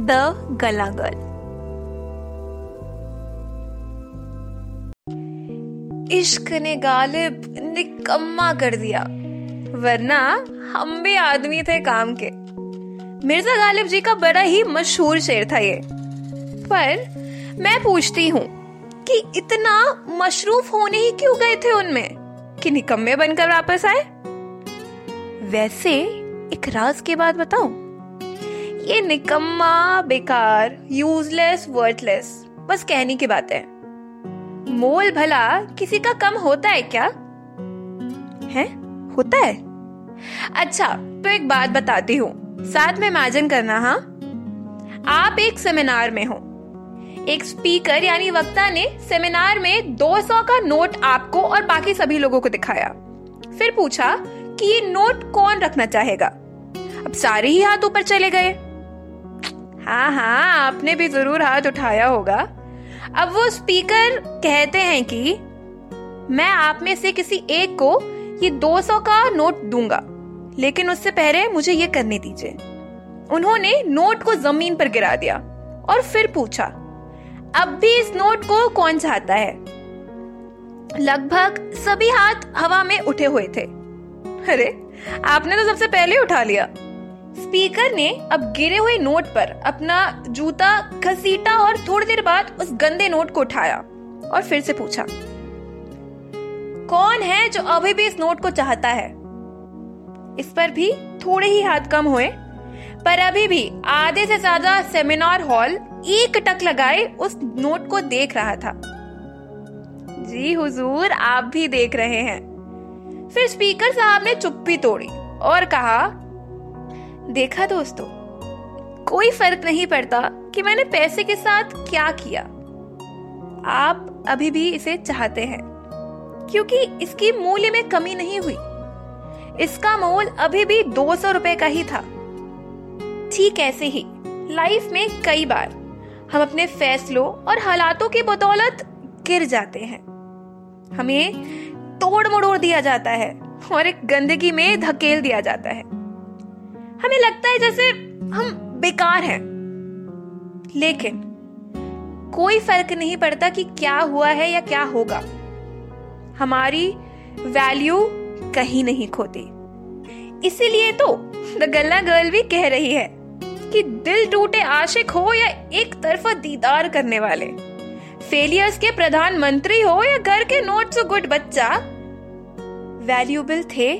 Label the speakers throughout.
Speaker 1: The गला girl इश्क ने गालिब निकम्मा कर दिया, वरना हम भी आदमी थे काम के। मिर्ज़ा गालिब जी का बड़ा ही मशहूर शेर था ये। पर मैं पूछती हूँ कि इतना मशरूफ होने ही क्यों गए थे उनमें, कि निकम्मे बनकर वापस आए? वैसे एक राज के बाद बताऊँ? ये निकम्मा, बेकार यूजलेस वर्थलेस बस कहने की बात है। मोल भला किसी का कम होता है क्या? है? होता है? अच्छा तो एक बात बताती हूँ। साथ में इमेजिन करना हाँ? आप एक सेमिनार में हो। एक स्पीकर यानी वक्ता ने सेमिनार में 200 का नोट आपको और बाकी सभी लोगों को दिखाया। फिर पूछा कि ये नोट कौन रखना चाहेगा? अब सारे ही हाथ ऊपर चले गए। हाँ हाँ आपने भी ज़रूर हाथ उठाया होगा। अब वो स्पीकर कहते हैं कि, मैं आप में से किसी एक को ये 200 का नोट दूँगा, लेकिन उससे पहले मुझे ये करने दीजिए। उन्होंने नोट को ज़मीन पर गिरा दिया और फिर पूछा, अब भी इस नोट को कौन चाहता है? लगभग सभी हाथ हवा में उठे हुए थे। अरे, आपने तो सबसे पहले उठा लिया। स्पीकर ने अब गिरे हुए नोट पर अपना जूता घसीटा और थोड़ी देर बाद उस गंदे नोट को उठाया और फिर से पूछा, कौन है जो अभी भी इस नोट को चाहता है? इस पर भी थोड़े ही हाथ कम हुए, पर अभी भी आधे से ज़्यादा सेमिनार हॉल एक टक लगाए उस नोट को देख रहा था। जी हुजूर, आप भी देख रहे हैं। फिर स्पीकर साहब ने चुप्पी तोड़ी और कहा देखा दोस्तों, कोई फ़र्क नहीं पड़ता कि मैंने पैसे के साथ क्या किया। आप अभी भी इसे चाहते हैं, क्योंकि इसकी मूल्य में कमी नहीं हुई। इसका मोल अभी भी दो सौ रुपए का ही था। ठीक ऐसे ही, लाइफ में कई बार हम अपने फैसलों और हालातों की बदौलत गिर जाते हैं। हमें तोड़ मड़ोड़ दिया जाता है और एक गंदगी में धकेल दिया जाता है। हमें लगता है जैसे हम बेकार हैं। लेकिन कोई फ़र्क नहीं पड़ता कि क्या हुआ है या क्या होगा। हमारी वैल्यू कहीं नहीं खोती। इसीलिए तो द गल्ला गर्ल भी कह रही है कि दिल टूटे आशिक हो या एक तरफा दीदार करने वाले। फेलियर्स के प्रधानमंत्री हो या घर के नोट सो गुड बच्चा। वैल्यूबल थे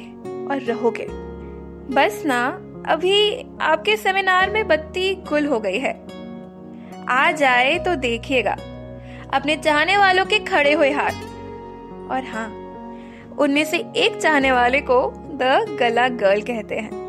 Speaker 1: और रहोगे। बस ना अभी आपके सेमिनार में बत्ती गुल हो गई है। आ जाए तो देखिएगा। अपने चाहने वालों के खड़े हुए हाथ। और हाँ उनमें से एक चाहने वाले को द गला गर्ल कहते हैं।